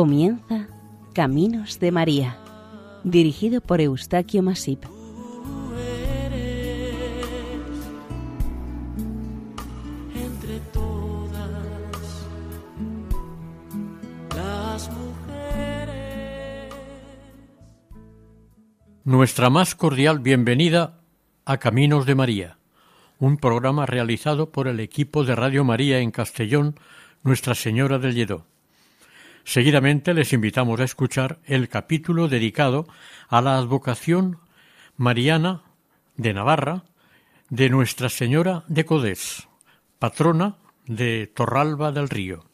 Comienza Caminos de María, dirigido por Eustaquio Masip. Nuestra más cordial bienvenida a Caminos de María, un programa realizado por el equipo de Radio María en Castellón, Nuestra Señora del Lledó. Seguidamente les invitamos a escuchar el capítulo dedicado a la advocación mariana de Navarra de Nuestra Señora de Codés, patrona de Torralba del Río.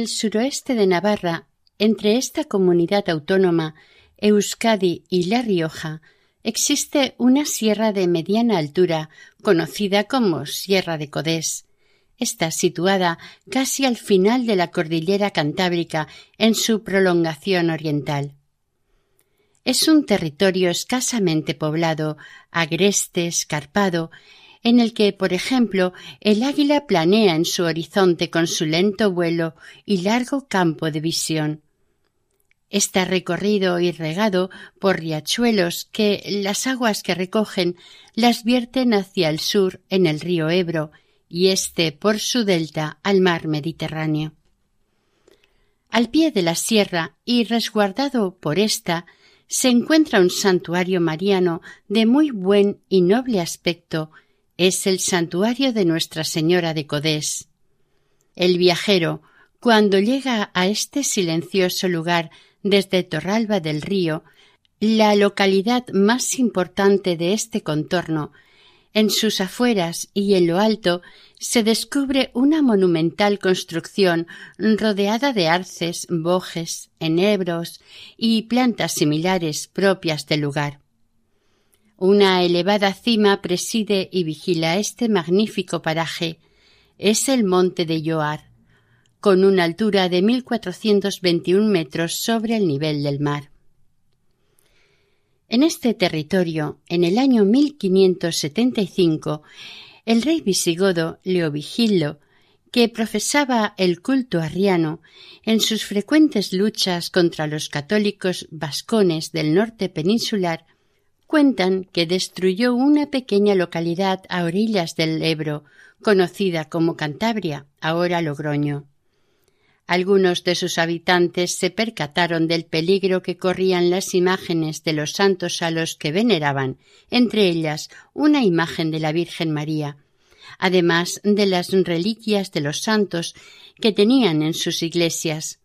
el suroeste de Navarra, entre esta comunidad autónoma, Euskadi y La Rioja, existe una sierra de mediana altura, conocida como Sierra de Codés. Está situada casi al final de la cordillera cantábrica en su prolongación oriental. Es un territorio escasamente poblado, agreste, escarpado, en el que, por ejemplo, el águila planea en su horizonte con su lento vuelo y largo campo de visión. Está recorrido y regado por riachuelos que las aguas que recogen las vierten hacia el sur en el río Ebro y este por su delta al mar Mediterráneo. Al pie de la sierra y resguardado por ésta se encuentra un santuario mariano de muy buen y noble aspecto. Es el santuario de Nuestra Señora de Codés. El viajero, cuando llega a este silencioso lugar desde Torralba del Río, la localidad más importante de este contorno, en sus afueras y en lo alto se descubre una monumental construcción rodeada de arces, bojes, enebros y plantas similares propias del lugar. Una elevada cima preside y vigila este magnífico paraje. Es el monte de Yoar, con una altura de 1421 metros sobre el nivel del mar. En este territorio, en el año 1575, el rey visigodo Leovigildo, que profesaba el culto arriano, en sus frecuentes luchas contra los católicos vascones del norte peninsular, cuentan que destruyó una pequeña localidad a orillas del Ebro, conocida como Cantabria, ahora Logroño. Algunos de sus habitantes se percataron del peligro que corrían las imágenes de los santos a los que veneraban, entre ellas una imagen de la Virgen María, además de las reliquias de los santos que tenían en sus iglesias.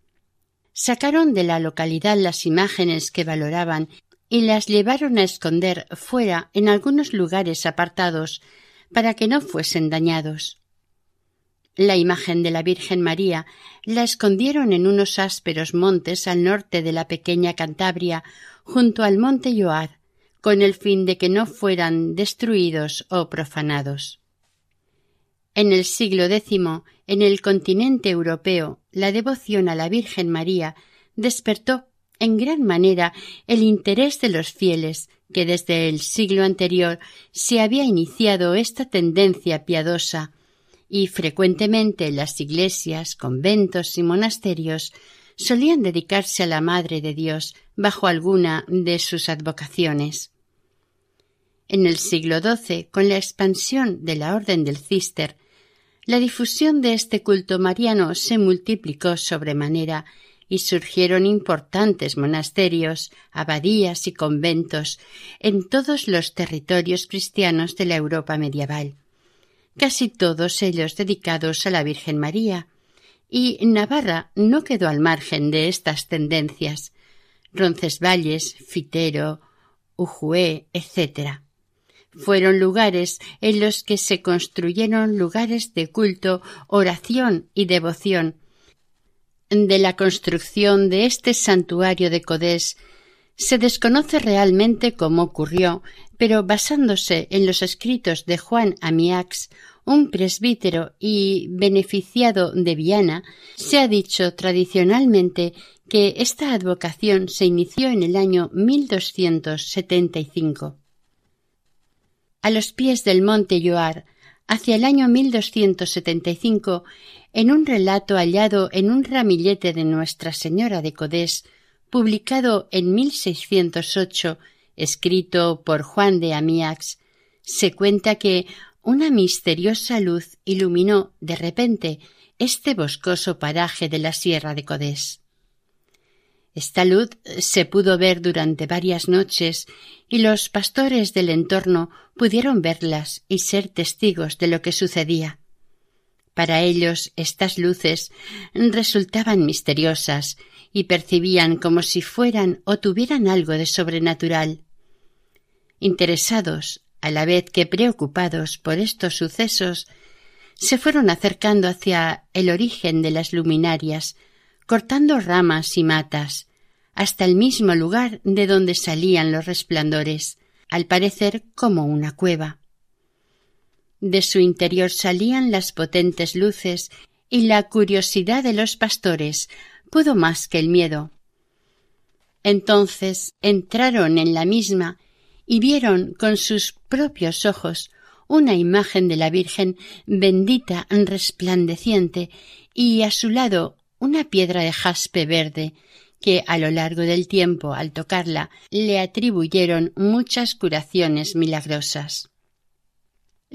Sacaron de la localidad las imágenes que valoraban y las llevaron a esconder fuera en algunos lugares apartados para que no fuesen dañados. La imagen de la Virgen María la escondieron en unos ásperos montes al norte de la pequeña Cantabria, junto al monte Yoar, con el fin de que no fueran destruidos o profanados. En el siglo X, en el continente europeo, la devoción a la Virgen María despertó en gran manera el interés de los fieles, que desde el siglo anterior se había iniciado esta tendencia piadosa, y frecuentemente las iglesias, conventos y monasterios solían dedicarse a la Madre de Dios bajo alguna de sus advocaciones. En el siglo XII, con la expansión de la Orden del Cister, la difusión de este culto mariano se multiplicó sobremanera y surgieron importantes monasterios, abadías y conventos en todos los territorios cristianos de la Europa medieval casi todos ellos dedicados a la Virgen María, y Navarra no quedó al margen de estas tendencias. Roncesvalles, Fitero, Ujué, etc. Fueron lugares en los que se construyeron lugares de culto, oración y devoción. De la construcción de este santuario de Codés se desconoce realmente cómo ocurrió, pero basándose en los escritos de Juan Amiax, un presbítero y beneficiado de Viana, se ha dicho tradicionalmente que esta advocación se inició en el año 1275. A los pies del monte Yoar, hacia el año 1275, en un relato hallado en un ramillete de Nuestra Señora de Codés, publicado en 1608, escrito por Juan de Amiax, se cuenta que una misteriosa luz iluminó de repente este boscoso paraje de la sierra de Codés. Esta luz se pudo ver durante varias noches y los pastores del entorno pudieron verlas y ser testigos de lo que sucedía. Para ellos estas luces resultaban misteriosas y percibían como si fueran o tuvieran algo de sobrenatural. Interesados, a la vez que preocupados por estos sucesos, se fueron acercando hacia el origen de las luminarias, cortando ramas y matas, hasta el mismo lugar de donde salían los resplandores, al parecer como una cueva. De su interior salían las potentes luces y la curiosidad de los pastores pudo más que el miedo. Entonces entraron en la misma y vieron con sus propios ojos una imagen de la Virgen bendita resplandeciente y a su lado una piedra de jaspe verde que a lo largo del tiempo al tocarla le atribuyeron muchas curaciones milagrosas.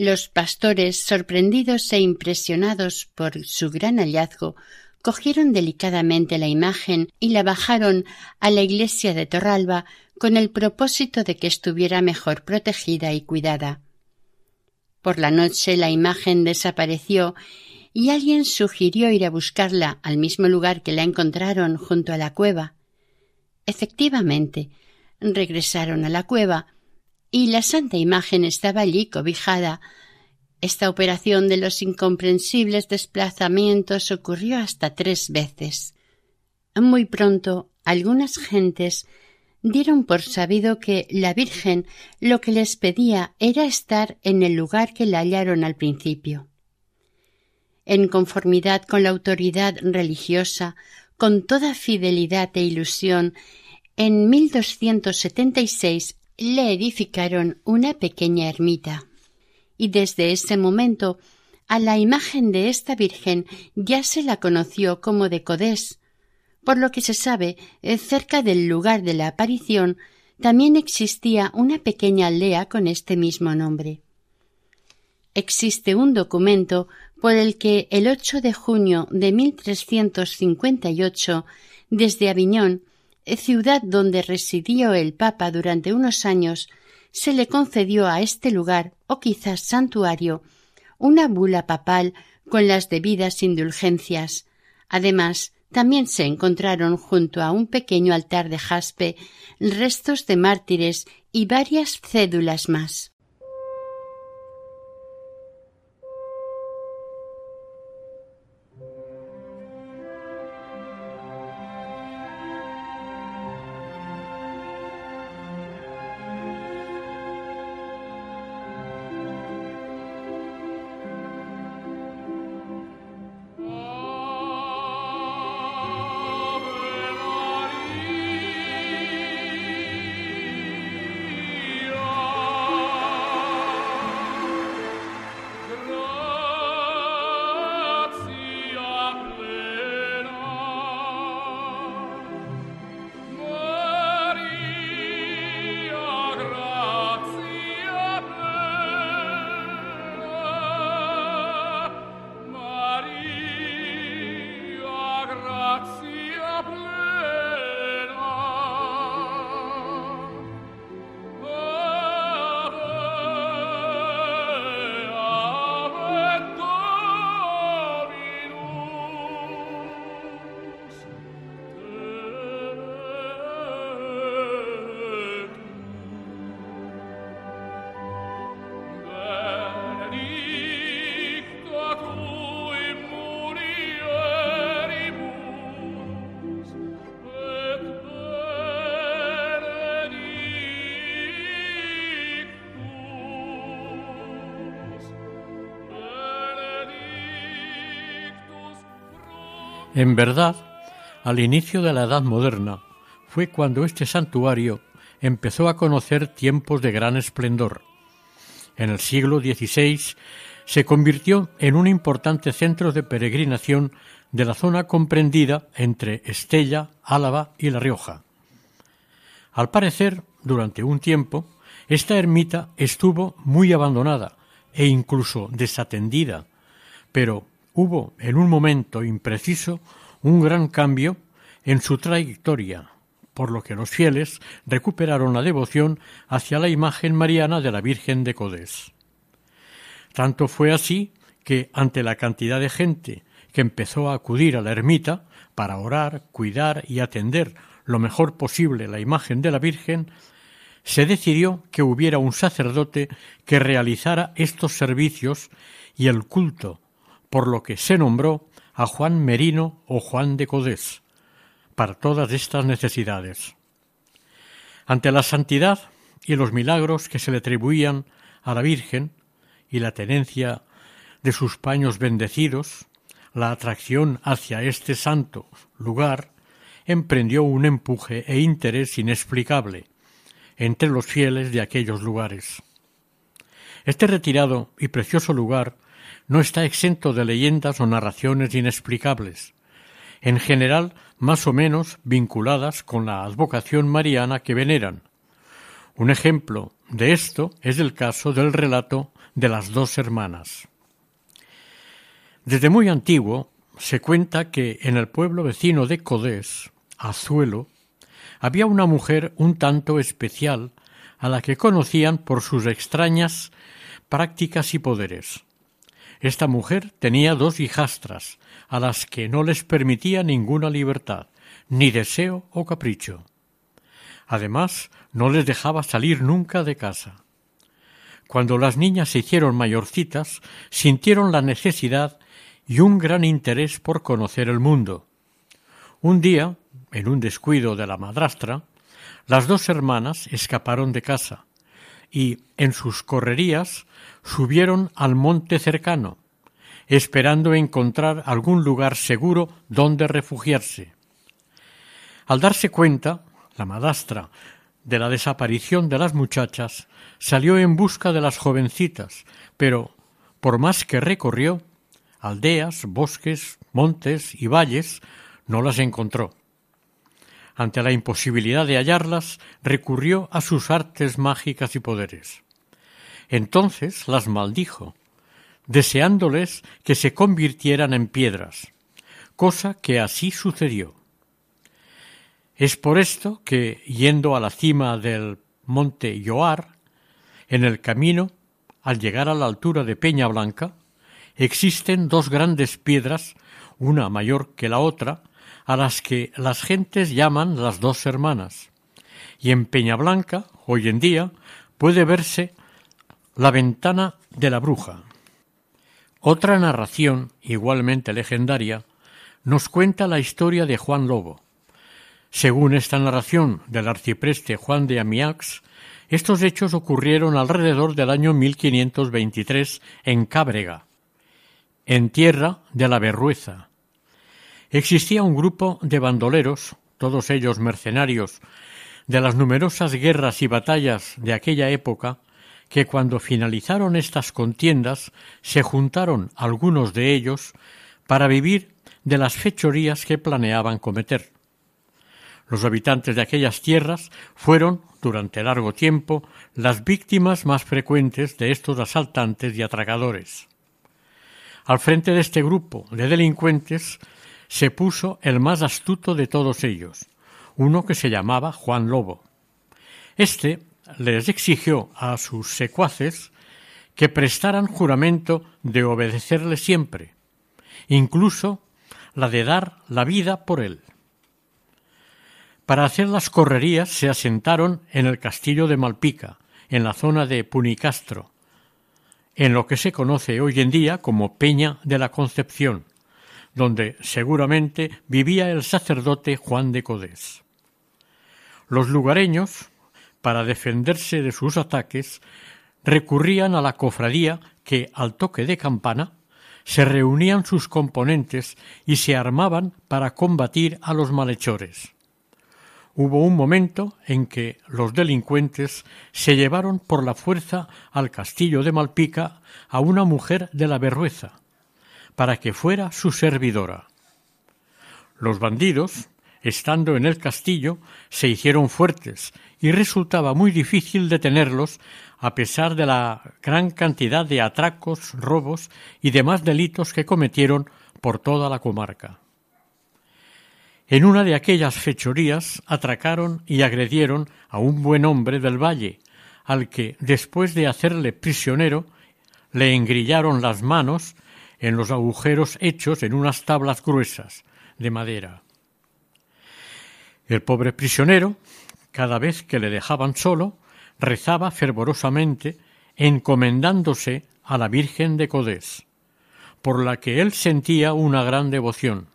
Los pastores, sorprendidos e impresionados por su gran hallazgo, cogieron delicadamente la imagen y la bajaron a la iglesia de Torralba con el propósito de que estuviera mejor protegida y cuidada. Por la noche la imagen desapareció y alguien sugirió ir a buscarla al mismo lugar que la encontraron junto a la cueva. Efectivamente, regresaron a la cueva y la santa imagen estaba allí cobijada. Esta operación de los incomprensibles desplazamientos ocurrió hasta tres veces. Muy pronto algunas gentes dieron por sabido que la Virgen lo que les pedía era estar en el lugar que la hallaron al principio. En conformidad con la autoridad religiosa, con toda fidelidad e ilusión, en 1276 le edificaron una pequeña ermita. Y desde ese momento a la imagen de esta Virgen ya se la conoció como de Codés, por lo que se sabe, eh, cerca del lugar de la aparición también existía una pequeña aldea con este mismo nombre. Existe un documento por el que el 8 de junio de 1358, desde Aviñón, ciudad donde residió el Papa durante unos años, se le concedió a este lugar, o quizás santuario, una bula papal con las debidas indulgencias. Además, también se encontraron junto a un pequeño altar de jaspe restos de mártires y varias cédulas más. En verdad, al inicio de la Edad Moderna fue cuando este santuario empezó a conocer tiempos de gran esplendor. En el siglo XVI se convirtió en un importante centro de peregrinación de la zona comprendida entre Estella, Álava y La Rioja. Al parecer, durante un tiempo, esta ermita estuvo muy abandonada e incluso desatendida, pero hubo en un momento impreciso un gran cambio en su trayectoria, por lo que los fieles recuperaron la devoción hacia la imagen mariana de la Virgen de Codés. Tanto fue así que, ante la cantidad de gente que empezó a acudir a la ermita para orar, cuidar y atender lo mejor posible la imagen de la Virgen, se decidió que hubiera un sacerdote que realizara estos servicios y el culto por lo que se nombró a Juan Merino o Juan de Codés para todas estas necesidades. Ante la santidad y los milagros que se le atribuían a la Virgen y la tenencia de sus paños bendecidos, la atracción hacia este santo lugar emprendió un empuje e interés inexplicable entre los fieles de aquellos lugares. Este retirado y precioso lugar no está exento de leyendas o narraciones inexplicables, en general más o menos vinculadas con la advocación mariana que veneran. Un ejemplo de esto es el caso del relato de las dos hermanas. Desde muy antiguo se cuenta que en el pueblo vecino de Codés, Azuelo, había una mujer un tanto especial a la que conocían por sus extrañas prácticas y poderes. Esta mujer tenía dos hijastras, a las que no les permitía ninguna libertad, ni deseo o capricho. Además, no les dejaba salir nunca de casa. Cuando las niñas se hicieron mayorcitas, sintieron la necesidad y un gran interés por conocer el mundo. Un día, en un descuido de la madrastra, las dos hermanas escaparon de casa y, en sus correrías, subieron al monte cercano, esperando encontrar algún lugar seguro donde refugiarse. Al darse cuenta, la madrastra, de la desaparición de las muchachas, salió en busca de las jovencitas, pero, por más que recorrió, aldeas, bosques, montes y valles, no las encontró. Ante la imposibilidad de hallarlas, recurrió a sus artes mágicas y poderes. Entonces las maldijo, deseándoles que se convirtieran en piedras, cosa que así sucedió. Es por esto que, yendo a la cima del monte Yoar, en el camino, al llegar a la altura de Peña Blanca, existen dos grandes piedras, una mayor que la otra, a las que las gentes llaman las dos hermanas. Y en Peña Blanca, hoy en día, puede verse la ventana de la bruja. Otra narración, igualmente legendaria, nos cuenta la historia de Juan Lobo. Según esta narración del arcipreste Juan de Amiax, estos hechos ocurrieron alrededor del año 1523 en Cábrega, en tierra de la Berrueza. Existía un grupo de bandoleros, todos ellos mercenarios, de las numerosas guerras y batallas de aquella época, que cuando finalizaron estas contiendas se juntaron algunos de ellos para vivir de las fechorías que planeaban cometer. Los habitantes de aquellas tierras fueron, durante largo tiempo, las víctimas más frecuentes de estos asaltantes y atracadores. Al frente de este grupo de delincuentes se puso el más astuto de todos ellos, uno que se llamaba Juan Lobo. Este les exigió a sus secuaces que prestaran juramento de obedecerle siempre, incluso la de dar la vida por él. Para hacer las correrías se asentaron en el castillo de Malpica, en la zona de Punicastro, en lo que se conoce hoy en día como Peña de la Concepción, donde seguramente vivía el sacerdote Juan de Codés. Los lugareños, para defenderse de sus ataques, recurrían a la cofradía que, al toque de campana, se reunían sus componentes y se armaban para combatir a los malhechores. Hubo un momento en que los delincuentes se llevaron por la fuerza al castillo de Malpica a una mujer de la Berrueza, para que fuera su servidora. Los bandidos, estando en el castillo, se hicieron fuertes y resultaba muy difícil detenerlos a pesar de la gran cantidad de atracos, robos y demás delitos que cometieron por toda la comarca. En una de aquellas fechorías atracaron y agredieron a un buen hombre del valle, al que, después de hacerle prisionero, le engrillaron las manos en los agujeros hechos en unas tablas gruesas de madera. El pobre prisionero, cada vez que le dejaban solo, rezaba fervorosamente, encomendándose a la Virgen de Codés, por la que él sentía una gran devoción.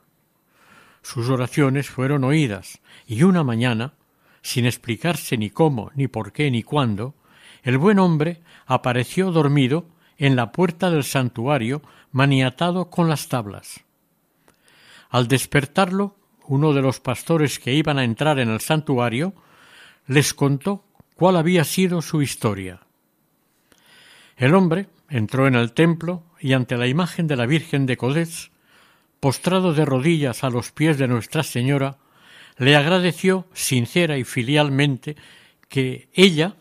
Sus oraciones fueron oídas, y una mañana, sin explicarse ni cómo, ni por qué, ni cuándo, el buen hombre apareció dormido en la puerta del santuario maniatado con las tablas. Al despertarlo, uno de los pastores que iban a entrar en el santuario les contó cuál había sido su historia. El hombre entró en el templo y ante la imagen de la Virgen de Codés, postrado de rodillas a los pies de Nuestra Señora, le agradeció sincera y filialmente que ella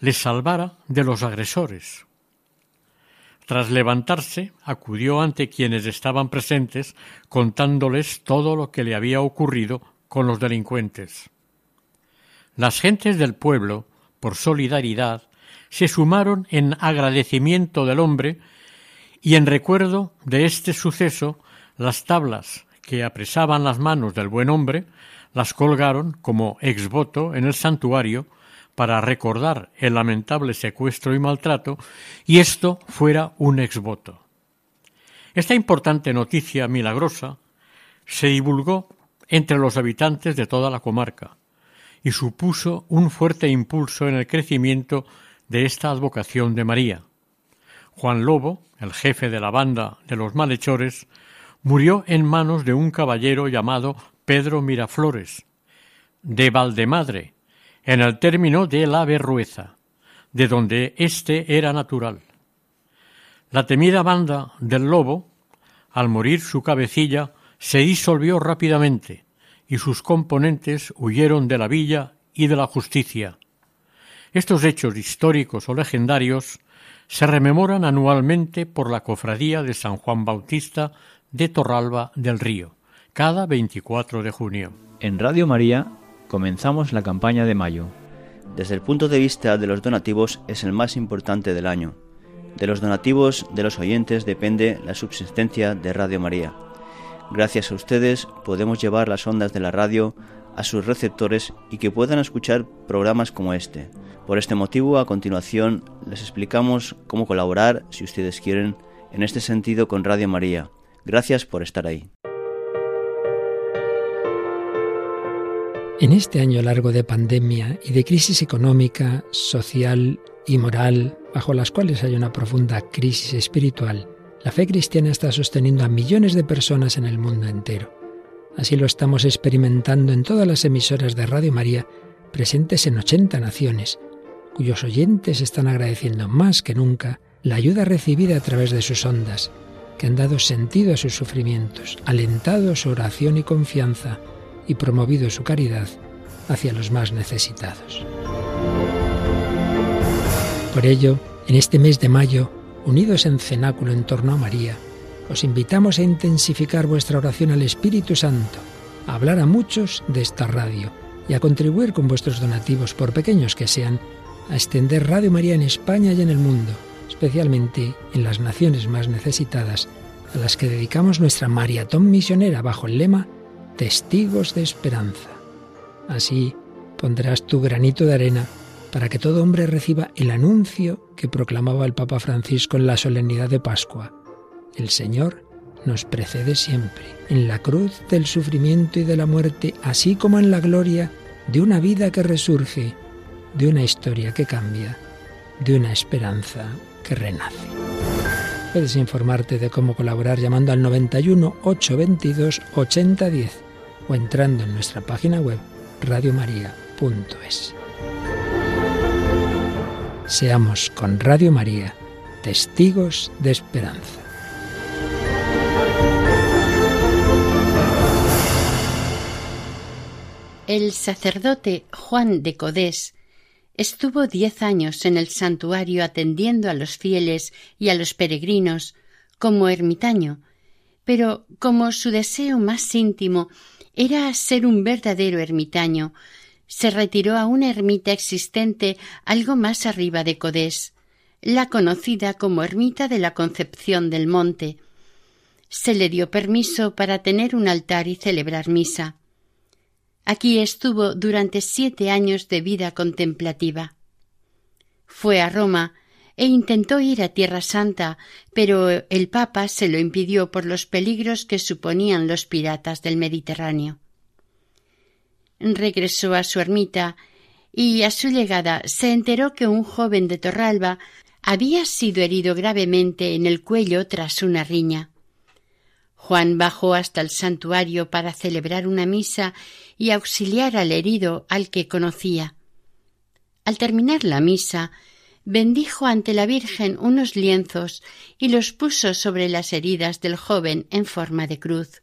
le salvara de los agresores. Tras levantarse, acudió ante quienes estaban presentes contándoles todo lo que le había ocurrido con los delincuentes. Las gentes del pueblo, por solidaridad, se sumaron en agradecimiento del hombre y en recuerdo de este suceso las tablas que apresaban las manos del buen hombre las colgaron como exvoto en el santuario para recordar el lamentable secuestro y maltrato y esto fuera un exvoto. Esta importante noticia milagrosa se divulgó entre los habitantes de toda la comarca y supuso un fuerte impulso en el crecimiento de esta advocación de María. Juan Lobo, el jefe de la banda de los malhechores, murió en manos de un caballero llamado Pedro Miraflores, de Valdemadre, en el término de la Berrueza, de donde éste era natural. La temida banda del lobo, al morir su cabecilla, se disolvió rápidamente, y sus componentes huyeron de la villa y de la justicia. Estos hechos históricos o legendarios se rememoran anualmente por la cofradía de San Juan Bautista de Torralba del Río, cada 24 de junio. En Radio María comenzamos la campaña de mayo. Desde el punto de vista de los donativos es el más importante del año. De los donativos de los oyentes depende la subsistencia de Radio María. Gracias a ustedes podemos llevar las ondas de la radio a sus receptores y que puedan escuchar programas como este. Por este motivo, a continuación les explicamos cómo colaborar, si ustedes quieren, en este sentido con Radio María. Gracias por estar ahí. En este año largo de pandemia y de crisis económica, social y moral, bajo las cuales hay una profunda crisis espiritual, la fe cristiana está sosteniendo a millones de personas en el mundo entero. Así lo estamos experimentando en todas las emisoras de Radio María presentes en 80 naciones, cuyos oyentes están agradeciendo más que nunca la ayuda recibida a través de sus ondas, que han dado sentido a sus sufrimientos, alentado su oración y confianza y promovido su caridad hacia los más necesitados. Por ello, en este mes de mayo, unidos en cenáculo en torno a María, os invitamos a intensificar vuestra oración al Espíritu Santo, a hablar a muchos de esta radio y a contribuir con vuestros donativos, por pequeños que sean, a extender Radio María en España y en el mundo, especialmente en las naciones más necesitadas, a las que dedicamos nuestra maratón misionera bajo el lema Testigos de Esperanza. Así pondrás tu granito de arena para que todo hombre reciba el anuncio que proclamaba el Papa Francisco en la solemnidad de Pascua. El Señor nos precede siempre, en la cruz del sufrimiento y de la muerte, así como en la gloria de una vida que resurge, de una historia que cambia, de una esperanza que renace. Puedes informarte de cómo colaborar llamando al 91 822 8010 o entrando en nuestra página web radiomaria.es. Seamos con Radio María testigos de esperanza. El sacerdote Juan de Codés estuvo diez años en el santuario atendiendo a los fieles y a los peregrinos como ermitaño, pero como su deseo más íntimo era ser un verdadero ermitaño, se retiró a una ermita existente algo más arriba de Codés, la conocida como Ermita de la Concepción del Monte. Se le dio permiso para tener un altar y celebrar misa. Aquí estuvo durante siete años de vida contemplativa. Fue a Roma e intentó ir a Tierra Santa, pero el Papa se lo impidió por los peligros que suponían los piratas del Mediterráneo. Regresó a su ermita y a su llegada se enteró que un joven de Torralba había sido herido gravemente en el cuello tras una riña. Juan bajó hasta el santuario para celebrar una misa y auxiliar al herido al que conocía. Al terminar la misa, bendijo ante la Virgen unos lienzos y los puso sobre las heridas del joven en forma de cruz.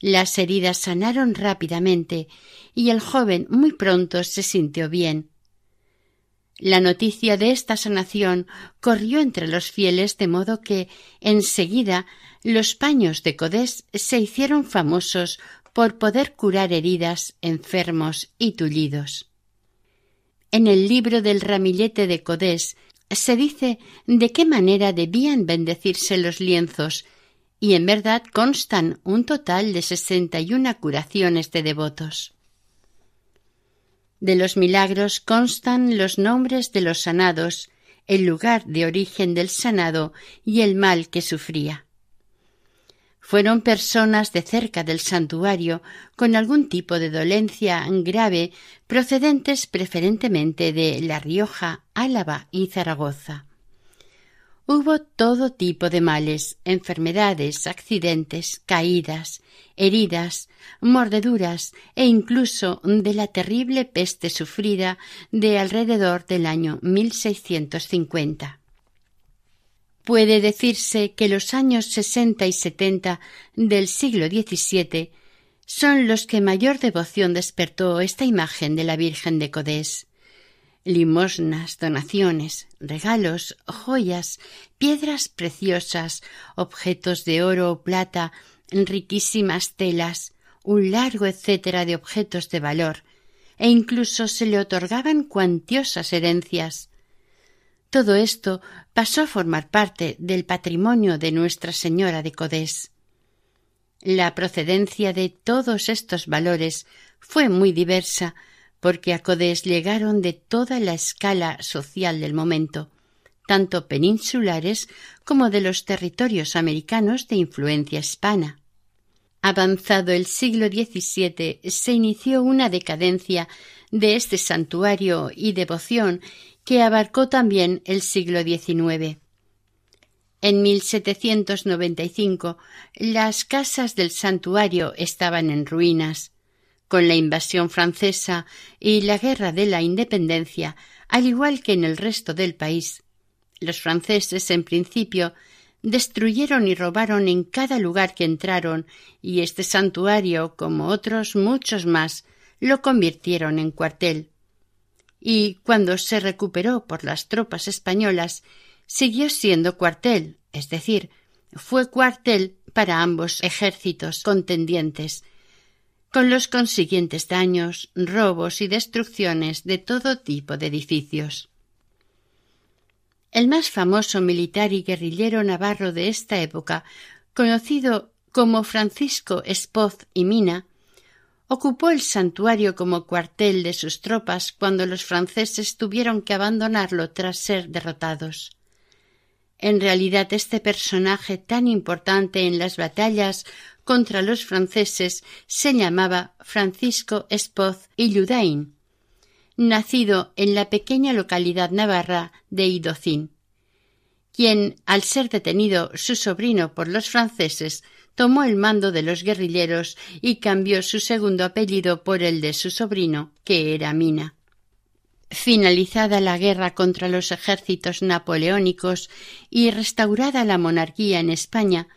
Las heridas sanaron rápidamente y el joven muy pronto se sintió bien. La noticia de esta sanación corrió entre los fieles de modo que enseguida los paños de Codés se hicieron famosos por poder curar heridas, enfermos y tullidos. En el libro del ramillete de Codés se dice de qué manera debían bendecirse los lienzos y en verdad constan un total de sesenta y una curaciones de devotos. De los milagros constan los nombres de los sanados, el lugar de origen del sanado y el mal que sufría. Fueron personas de cerca del santuario con algún tipo de dolencia grave procedentes preferentemente de La Rioja, Álava y Zaragoza. Hubo todo tipo de males, enfermedades, accidentes, caídas, heridas, mordeduras e incluso de la terrible peste sufrida de alrededor del año 1650. Puede decirse que los años sesenta y setenta del siglo XVII son los que mayor devoción despertó esta imagen de la Virgen de Codés limosnas, donaciones, regalos, joyas, piedras preciosas, objetos de oro o plata, riquísimas telas, un largo etcétera de objetos de valor, e incluso se le otorgaban cuantiosas herencias. Todo esto pasó a formar parte del patrimonio de Nuestra Señora de Codés. La procedencia de todos estos valores fue muy diversa, porque a Codés llegaron de toda la escala social del momento, tanto peninsulares como de los territorios americanos de influencia hispana. Avanzado el siglo XVII se inició una decadencia de este santuario y devoción que abarcó también el siglo XIX. En 1795 las casas del santuario estaban en ruinas. Con la invasión francesa y la guerra de la independencia, al igual que en el resto del país, los franceses en principio destruyeron y robaron en cada lugar que entraron y este santuario, como otros muchos más, lo convirtieron en cuartel. Y cuando se recuperó por las tropas españolas, siguió siendo cuartel, es decir, fue cuartel para ambos ejércitos contendientes, con los consiguientes daños, robos y destrucciones de todo tipo de edificios. El más famoso militar y guerrillero navarro de esta época, conocido como Francisco Espoz y Mina, ocupó el santuario como cuartel de sus tropas cuando los franceses tuvieron que abandonarlo tras ser derrotados. En realidad este personaje tan importante en las batallas contra los franceses se llamaba Francisco Espoz y Ludain, nacido en la pequeña localidad navarra de Idocín, quien, al ser detenido su sobrino por los franceses, tomó el mando de los guerrilleros y cambió su segundo apellido por el de su sobrino, que era Mina. Finalizada la guerra contra los ejércitos napoleónicos y restaurada la monarquía en España,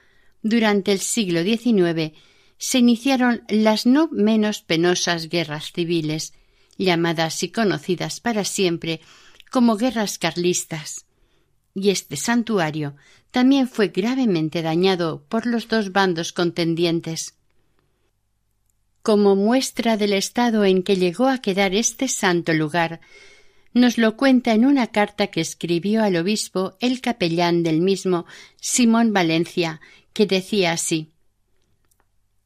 durante el siglo XIX se iniciaron las no menos penosas guerras civiles, llamadas y conocidas para siempre como guerras carlistas. Y este santuario también fue gravemente dañado por los dos bandos contendientes. Como muestra del estado en que llegó a quedar este santo lugar, nos lo cuenta en una carta que escribió al obispo el capellán del mismo Simón Valencia, que decía así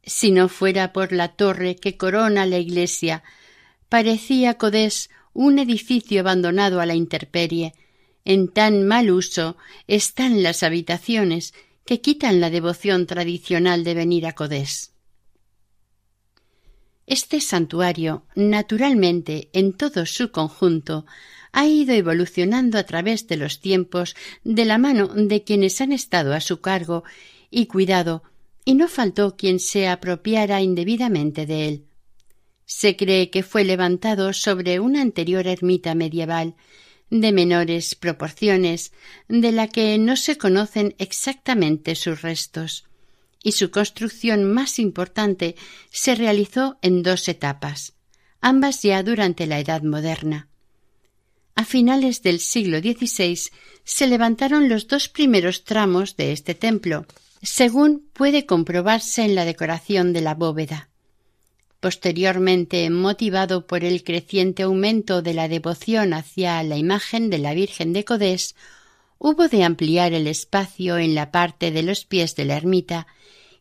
Si no fuera por la torre que corona la iglesia, parecía Codés un edificio abandonado a la intemperie. En tan mal uso están las habitaciones que quitan la devoción tradicional de venir a Codés. Este santuario, naturalmente, en todo su conjunto, ha ido evolucionando a través de los tiempos de la mano de quienes han estado a su cargo y cuidado, y no faltó quien se apropiara indebidamente de él. Se cree que fue levantado sobre una anterior ermita medieval, de menores proporciones, de la que no se conocen exactamente sus restos y su construcción más importante se realizó en dos etapas, ambas ya durante la Edad Moderna. A finales del siglo XVI se levantaron los dos primeros tramos de este templo, según puede comprobarse en la decoración de la bóveda. Posteriormente, motivado por el creciente aumento de la devoción hacia la imagen de la Virgen de Codés, hubo de ampliar el espacio en la parte de los pies de la ermita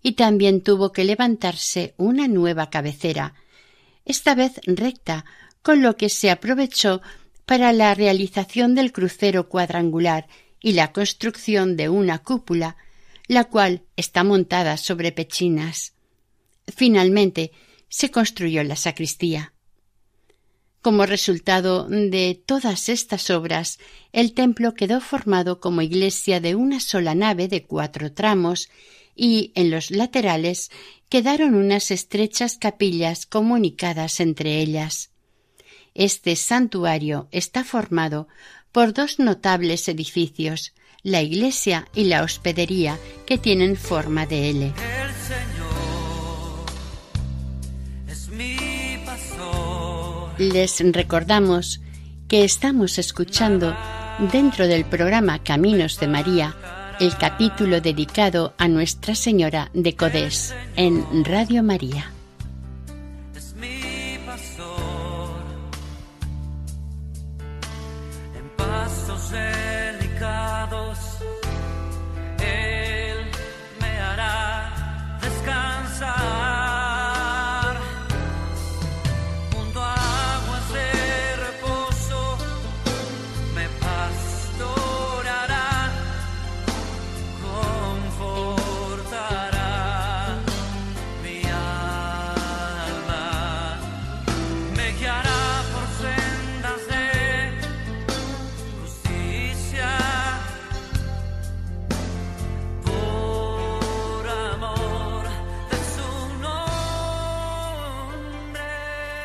y también tuvo que levantarse una nueva cabecera, esta vez recta, con lo que se aprovechó para la realización del crucero cuadrangular y la construcción de una cúpula, la cual está montada sobre pechinas. Finalmente se construyó la sacristía. Como resultado de todas estas obras, el templo quedó formado como iglesia de una sola nave de cuatro tramos y en los laterales quedaron unas estrechas capillas comunicadas entre ellas. Este santuario está formado por dos notables edificios, la iglesia y la hospedería, que tienen forma de L. Les recordamos que estamos escuchando dentro del programa Caminos de María el capítulo dedicado a Nuestra Señora de Codés en Radio María.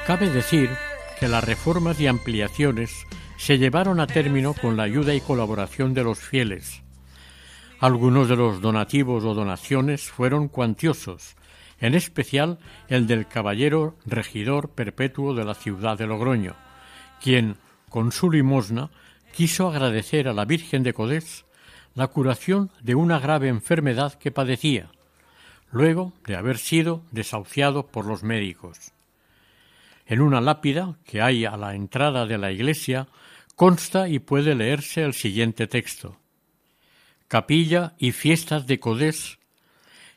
Cabe decir que las reformas y ampliaciones se llevaron a término con la ayuda y colaboración de los fieles. Algunos de los donativos o donaciones fueron cuantiosos, en especial el del caballero regidor perpetuo de la ciudad de Logroño, quien, con su limosna, quiso agradecer a la Virgen de Codés la curación de una grave enfermedad que padecía, luego de haber sido desahuciado por los médicos. En una lápida que hay a la entrada de la iglesia consta y puede leerse el siguiente texto. Capilla y fiestas de Codés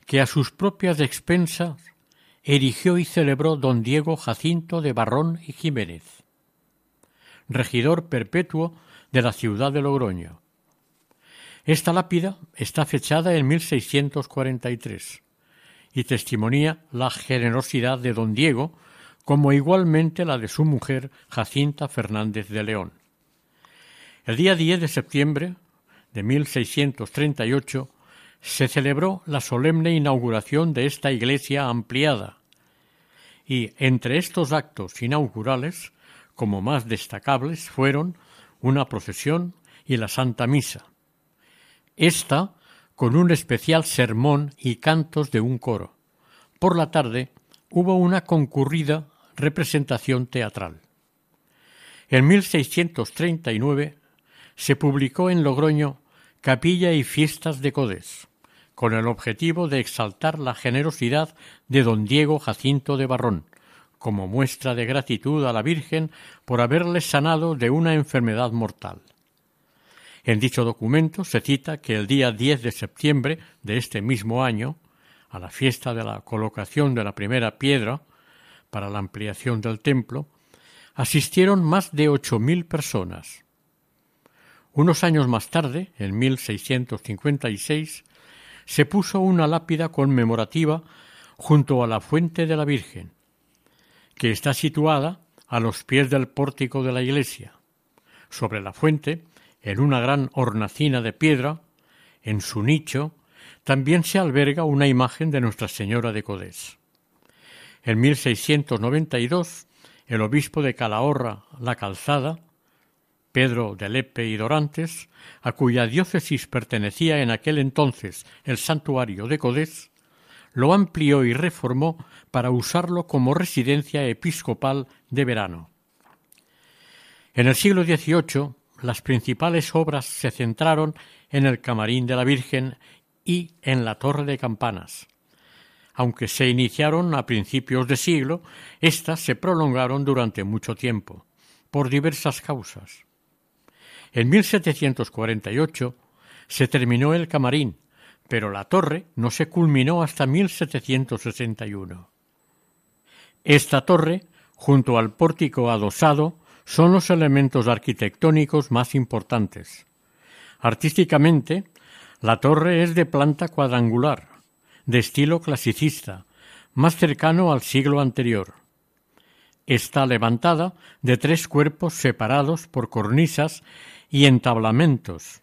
que a sus propias expensas erigió y celebró don Diego Jacinto de Barrón y Jiménez, regidor perpetuo de la ciudad de Logroño. Esta lápida está fechada en 1643 y testimonia la generosidad de don Diego como igualmente la de su mujer Jacinta Fernández de León. El día 10 de septiembre de 1638 se celebró la solemne inauguración de esta iglesia ampliada, y entre estos actos inaugurales, como más destacables, fueron una procesión y la Santa Misa. Esta con un especial sermón y cantos de un coro. Por la tarde hubo una concurrida representación teatral. En 1639 se publicó en Logroño Capilla y Fiestas de Codés, con el objetivo de exaltar la generosidad de don Diego Jacinto de Barrón, como muestra de gratitud a la Virgen por haberle sanado de una enfermedad mortal. En dicho documento se cita que el día 10 de septiembre de este mismo año, a la fiesta de la colocación de la primera piedra, para la ampliación del templo, asistieron más de ocho mil personas. Unos años más tarde, en 1656, se puso una lápida conmemorativa junto a la fuente de la Virgen. que está situada a los pies del pórtico de la iglesia. Sobre la fuente, en una gran hornacina de piedra, en su nicho, también se alberga una imagen de Nuestra Señora de Codés. En 1692, el obispo de Calahorra, la Calzada, Pedro de Lepe y Dorantes, a cuya diócesis pertenecía en aquel entonces el santuario de Codés, lo amplió y reformó para usarlo como residencia episcopal de verano. En el siglo XVIII, las principales obras se centraron en el camarín de la Virgen y en la torre de campanas. Aunque se iniciaron a principios de siglo, éstas se prolongaron durante mucho tiempo, por diversas causas. En 1748 se terminó el camarín, pero la torre no se culminó hasta 1761. Esta torre, junto al pórtico adosado, son los elementos arquitectónicos más importantes. Artísticamente, la torre es de planta cuadrangular, de estilo clasicista, más cercano al siglo anterior. Está levantada de tres cuerpos separados por cornisas y entablamentos.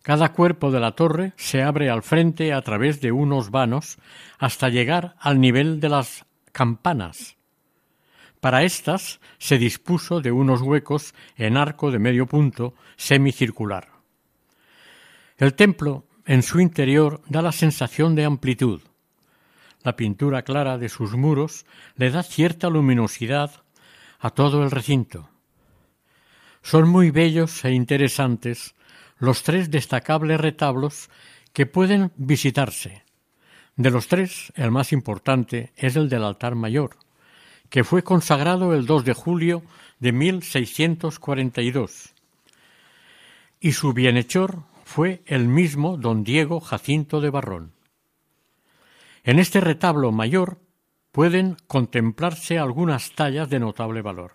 Cada cuerpo de la torre se abre al frente a través de unos vanos hasta llegar al nivel de las campanas. Para éstas se dispuso de unos huecos en arco de medio punto semicircular. El templo en su interior da la sensación de amplitud. La pintura clara de sus muros le da cierta luminosidad a todo el recinto. Son muy bellos e interesantes los tres destacables retablos que pueden visitarse. De los tres, el más importante es el del altar mayor, que fue consagrado el 2 de julio de 1642. Y su bienhechor fue el mismo don Diego Jacinto de Barrón. En este retablo mayor pueden contemplarse algunas tallas de notable valor.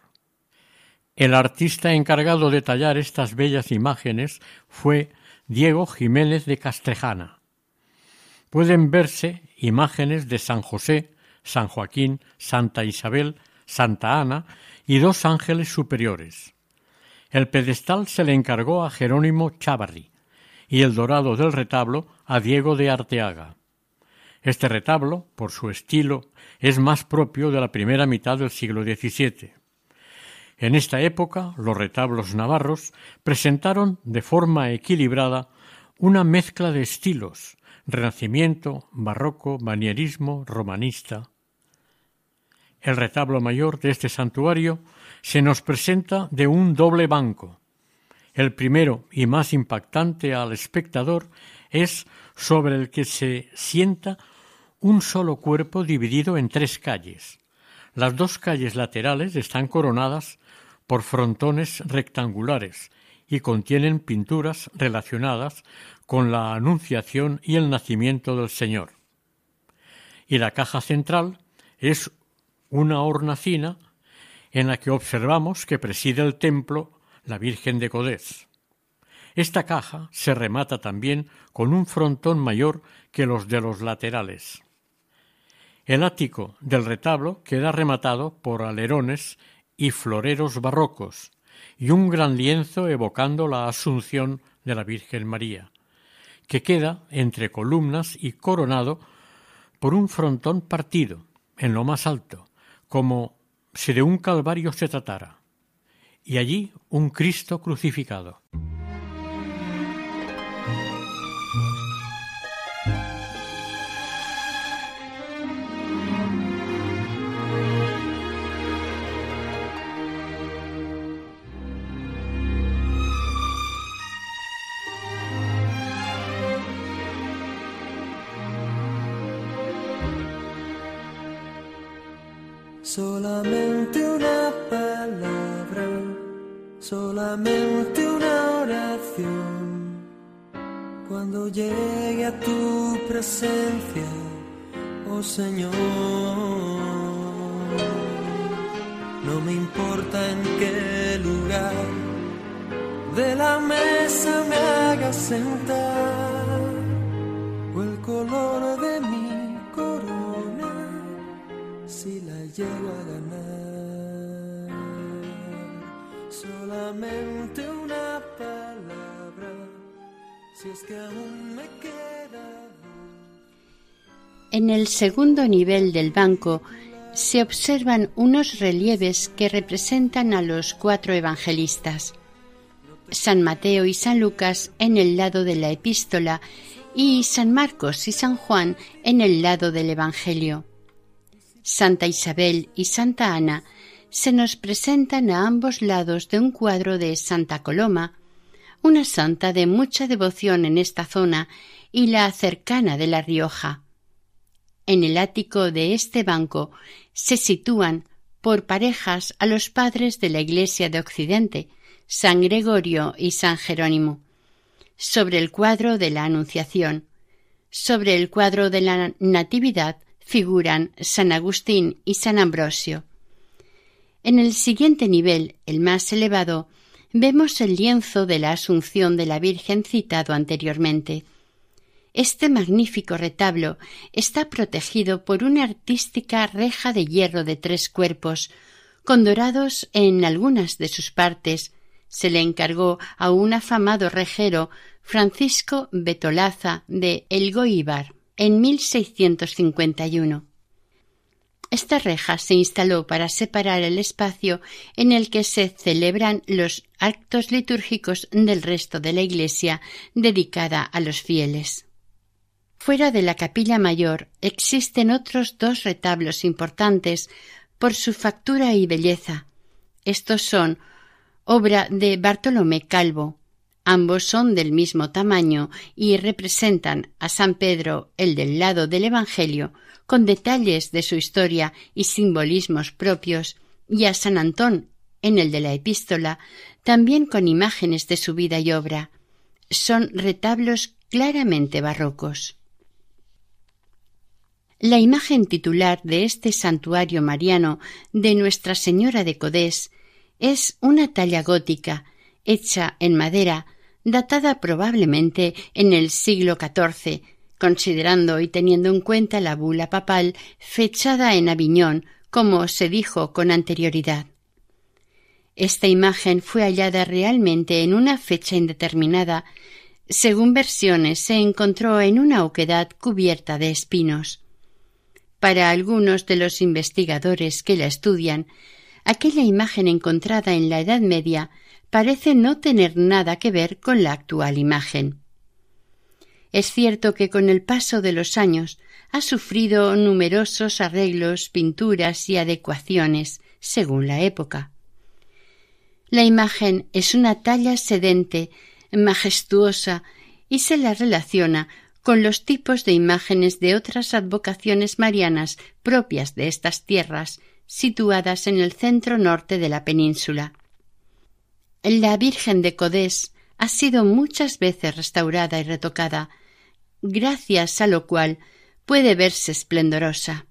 El artista encargado de tallar estas bellas imágenes fue Diego Jiménez de Castrejana. Pueden verse imágenes de San José, San Joaquín, Santa Isabel, Santa Ana y dos ángeles superiores. El pedestal se le encargó a Jerónimo Chávarri y el dorado del retablo a Diego de Arteaga. Este retablo, por su estilo, es más propio de la primera mitad del siglo XVII. En esta época, los retablos navarros presentaron de forma equilibrada una mezcla de estilos, renacimiento, barroco, manierismo, romanista. El retablo mayor de este santuario se nos presenta de un doble banco. El primero y más impactante al espectador es sobre el que se sienta un solo cuerpo dividido en tres calles. Las dos calles laterales están coronadas por frontones rectangulares y contienen pinturas relacionadas con la Anunciación y el nacimiento del Señor. Y la caja central es una hornacina en la que observamos que preside el templo la Virgen de Codés. Esta caja se remata también con un frontón mayor que los de los laterales. El ático del retablo queda rematado por alerones y floreros barrocos, y un gran lienzo evocando la Asunción de la Virgen María, que queda entre columnas y coronado por un frontón partido, en lo más alto, como si de un calvario se tratara, y allí un Cristo crucificado. Solamente una palabra, solamente una oración. Cuando llegue a tu presencia, oh Señor, no me importa en qué lugar de la mesa me hagas sentar o el color de mi corona. Si la llego a ganar. Una palabra, si es que aún me En el segundo nivel del banco se observan unos relieves que representan a los cuatro evangelistas. San Mateo y San Lucas en el lado de la epístola y San Marcos y San Juan en el lado del Evangelio. Santa Isabel y Santa Ana se nos presentan a ambos lados de un cuadro de Santa Coloma, una santa de mucha devoción en esta zona y la cercana de La Rioja. En el ático de este banco se sitúan por parejas a los padres de la Iglesia de Occidente, San Gregorio y San Jerónimo, sobre el cuadro de la Anunciación. Sobre el cuadro de la Natividad figuran San Agustín y San Ambrosio. En el siguiente nivel, el más elevado, vemos el lienzo de la Asunción de la Virgen citado anteriormente. Este magnífico retablo está protegido por una artística reja de hierro de tres cuerpos, con dorados en algunas de sus partes, se le encargó a un afamado rejero Francisco Betolaza de Elgoíbar en 1651. Esta reja se instaló para separar el espacio en el que se celebran los actos litúrgicos del resto de la iglesia dedicada a los fieles. Fuera de la capilla mayor existen otros dos retablos importantes por su factura y belleza. Estos son obra de Bartolomé Calvo. Ambos son del mismo tamaño y representan a San Pedro, el del lado del Evangelio, con detalles de su historia y simbolismos propios, y a San Antón, en el de la epístola, también con imágenes de su vida y obra. Son retablos claramente barrocos. La imagen titular de este santuario mariano de Nuestra Señora de Codés es una talla gótica, hecha en madera, datada probablemente en el siglo XIV, considerando y teniendo en cuenta la bula papal fechada en Aviñón, como se dijo con anterioridad. Esta imagen fue hallada realmente en una fecha indeterminada. Según versiones, se encontró en una oquedad cubierta de espinos. Para algunos de los investigadores que la estudian, aquella imagen encontrada en la Edad Media parece no tener nada que ver con la actual imagen. Es cierto que con el paso de los años ha sufrido numerosos arreglos, pinturas y adecuaciones según la época. La imagen es una talla sedente, majestuosa, y se la relaciona con los tipos de imágenes de otras advocaciones marianas propias de estas tierras situadas en el centro norte de la península. La Virgen de Codés ha sido muchas veces restaurada y retocada, gracias a lo cual puede verse esplendorosa.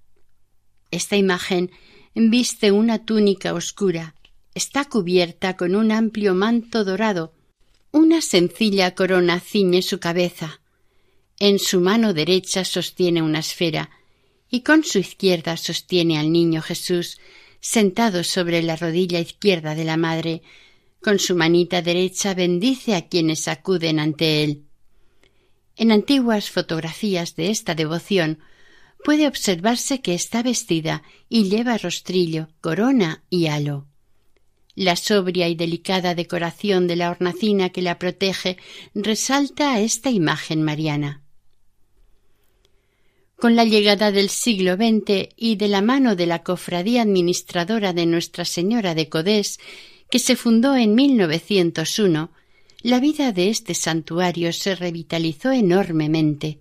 Esta imagen viste una túnica oscura, está cubierta con un amplio manto dorado, una sencilla corona ciñe su cabeza, en su mano derecha sostiene una esfera, y con su izquierda sostiene al niño Jesús sentado sobre la rodilla izquierda de la madre, con su manita derecha bendice a quienes acuden ante él. En antiguas fotografías de esta devoción puede observarse que está vestida y lleva rostrillo, corona y halo. La sobria y delicada decoración de la hornacina que la protege resalta a esta imagen mariana. Con la llegada del siglo XX y de la mano de la Cofradía Administradora de Nuestra Señora de Codés, que se fundó en 1901, la vida de este santuario se revitalizó enormemente.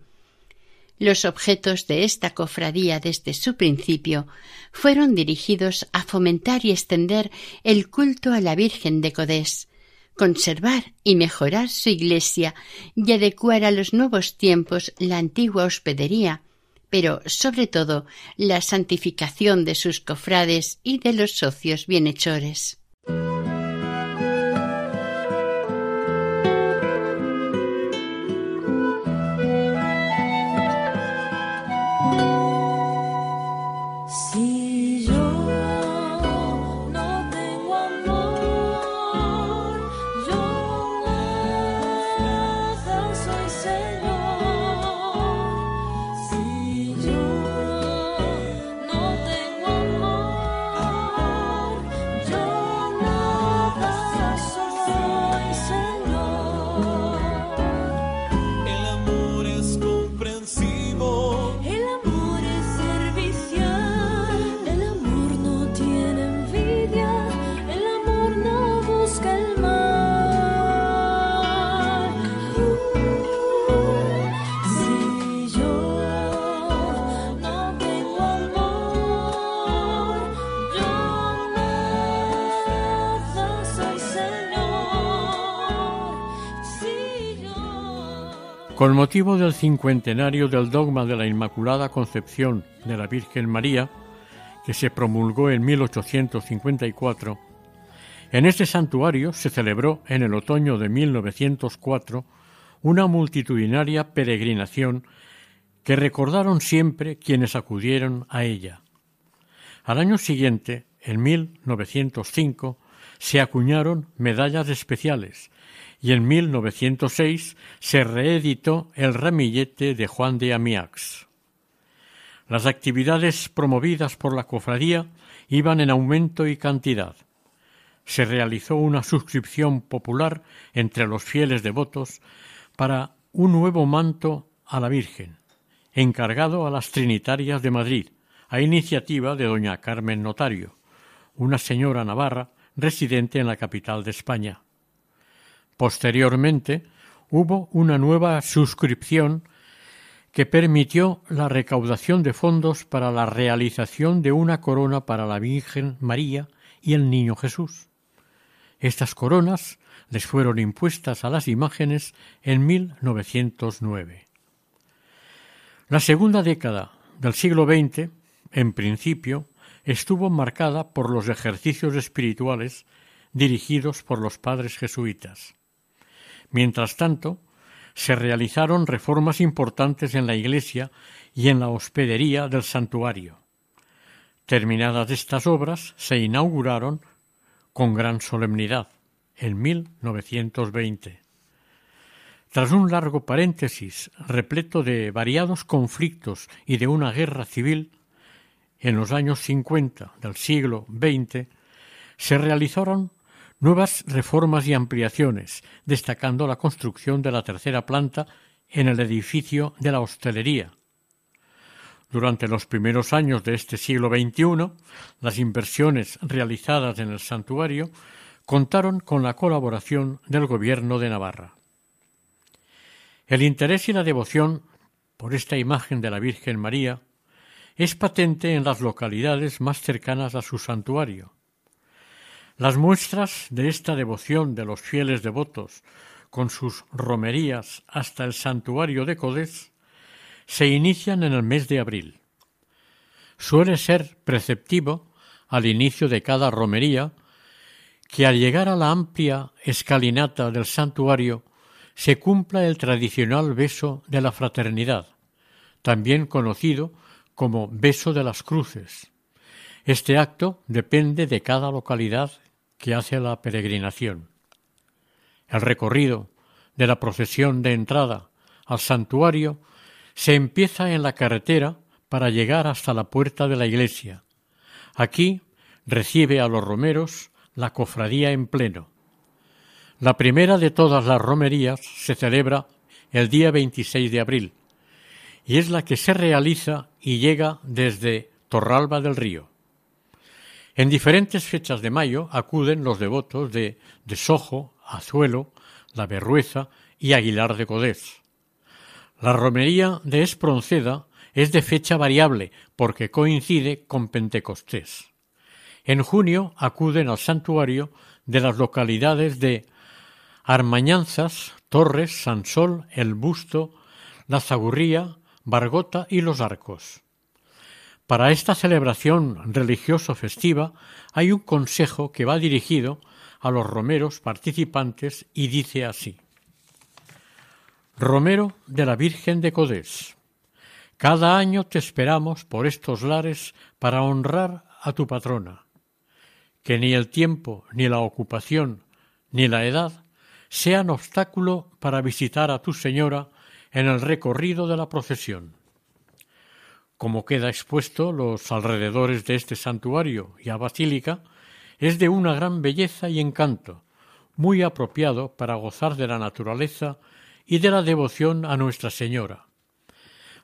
Los objetos de esta cofradía desde su principio fueron dirigidos a fomentar y extender el culto a la Virgen de Codés, conservar y mejorar su iglesia y adecuar a los nuevos tiempos la antigua hospedería, pero sobre todo la santificación de sus cofrades y de los socios bienhechores. Con motivo del cincuentenario del dogma de la Inmaculada Concepción de la Virgen María, que se promulgó en 1854, en este santuario se celebró en el otoño de 1904 una multitudinaria peregrinación que recordaron siempre quienes acudieron a ella. Al año siguiente, en 1905, se acuñaron medallas especiales y en 1906 se reeditó el ramillete de Juan de Amiax. Las actividades promovidas por la cofradía iban en aumento y cantidad. Se realizó una suscripción popular entre los fieles devotos para un nuevo manto a la Virgen, encargado a las Trinitarias de Madrid, a iniciativa de doña Carmen Notario, una señora navarra residente en la capital de España. Posteriormente hubo una nueva suscripción que permitió la recaudación de fondos para la realización de una corona para la Virgen María y el Niño Jesús. Estas coronas les fueron impuestas a las imágenes en 1909. La segunda década del siglo XX, en principio, estuvo marcada por los ejercicios espirituales dirigidos por los padres jesuitas. Mientras tanto, se realizaron reformas importantes en la iglesia y en la hospedería del santuario. Terminadas estas obras, se inauguraron con gran solemnidad en 1920. Tras un largo paréntesis repleto de variados conflictos y de una guerra civil, en los años 50 del siglo XX se realizaron nuevas reformas y ampliaciones, destacando la construcción de la tercera planta en el edificio de la hostelería. Durante los primeros años de este siglo XXI, las inversiones realizadas en el santuario contaron con la colaboración del Gobierno de Navarra. El interés y la devoción por esta imagen de la Virgen María es patente en las localidades más cercanas a su santuario. Las muestras de esta devoción de los fieles devotos con sus romerías hasta el santuario de Codés se inician en el mes de abril. Suele ser preceptivo al inicio de cada romería que al llegar a la amplia escalinata del santuario se cumpla el tradicional beso de la fraternidad, también conocido como beso de las cruces. Este acto depende de cada localidad que hace la peregrinación. El recorrido de la procesión de entrada al santuario se empieza en la carretera para llegar hasta la puerta de la iglesia. Aquí recibe a los romeros la cofradía en pleno. La primera de todas las romerías se celebra el día 26 de abril y es la que se realiza y llega desde Torralba del Río. En diferentes fechas de mayo acuden los devotos de, de Sojo, Azuelo, La Berrueza y Aguilar de Codés. La romería de Espronceda es de fecha variable porque coincide con Pentecostés. En junio acuden al santuario de las localidades de Armañanzas, Torres, Sansol, El Busto, La Zagurría, Bargota y Los Arcos. Para esta celebración religioso festiva hay un consejo que va dirigido a los romeros participantes y dice así. Romero de la Virgen de Codés, cada año te esperamos por estos lares para honrar a tu patrona. Que ni el tiempo, ni la ocupación, ni la edad sean obstáculo para visitar a tu señora en el recorrido de la procesión como queda expuesto los alrededores de este santuario y a basílica, es de una gran belleza y encanto, muy apropiado para gozar de la naturaleza y de la devoción a Nuestra Señora.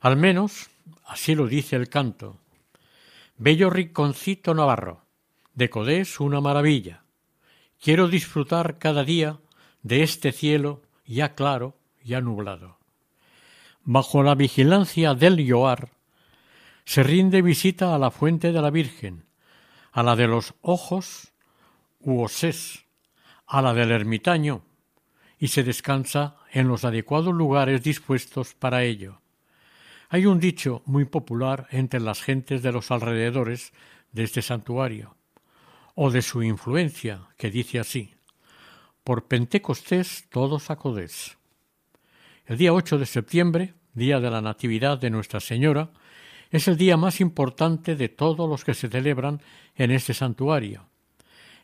Al menos así lo dice el canto. Bello rinconcito navarro, de Codés una maravilla. Quiero disfrutar cada día de este cielo ya claro, ya nublado. Bajo la vigilancia del Yoar, se rinde visita a la fuente de la Virgen, a la de los ojos u a la del ermitaño, y se descansa en los adecuados lugares dispuestos para ello. Hay un dicho muy popular entre las gentes de los alrededores de este santuario, o de su influencia, que dice así Por Pentecostés todos acodés. El día 8 de septiembre, día de la Natividad de Nuestra Señora, es el día más importante de todos los que se celebran en este santuario.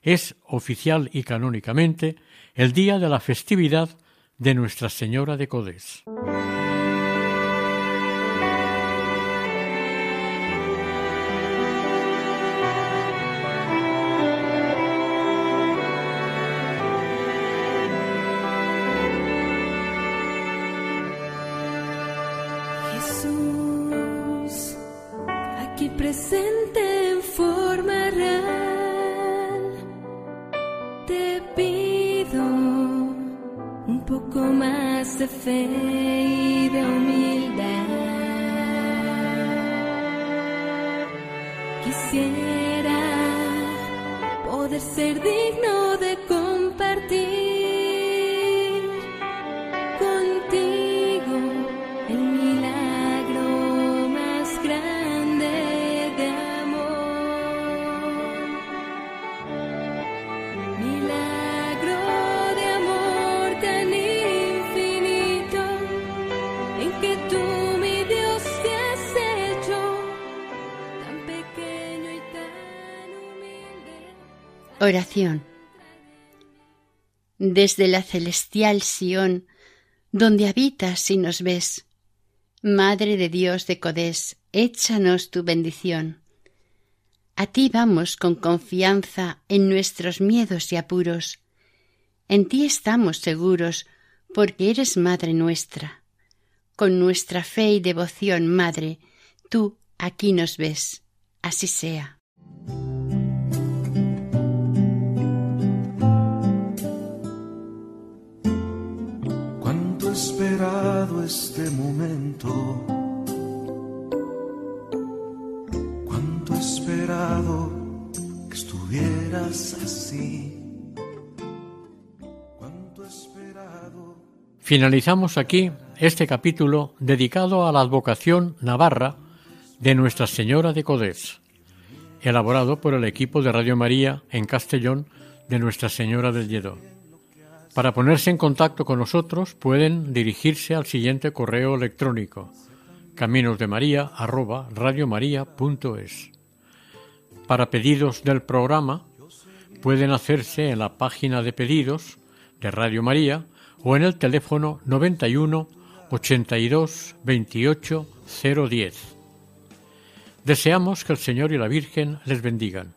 Es oficial y canónicamente el día de la festividad de Nuestra Señora de Codés. Presente en forma real, te pido un poco más de fe y de humildad. Quisiera poder ser digno Oración. Desde la celestial Sión, donde habitas y nos ves, Madre de Dios de Codés, échanos tu bendición. A ti vamos con confianza en nuestros miedos y apuros. En ti estamos seguros, porque eres Madre nuestra. Con nuestra fe y devoción, Madre, tú aquí nos ves. Así sea. Este momento. Cuánto esperado que estuvieras así. Cuánto esperado. Finalizamos aquí este capítulo dedicado a la advocación navarra de Nuestra Señora de Codés, elaborado por el equipo de Radio María en Castellón de Nuestra Señora del Lledó. Para ponerse en contacto con nosotros pueden dirigirse al siguiente correo electrónico caminosdemaria@radiomaria.es. Para pedidos del programa pueden hacerse en la página de pedidos de Radio María o en el teléfono 91 82 28 010. Deseamos que el Señor y la Virgen les bendigan.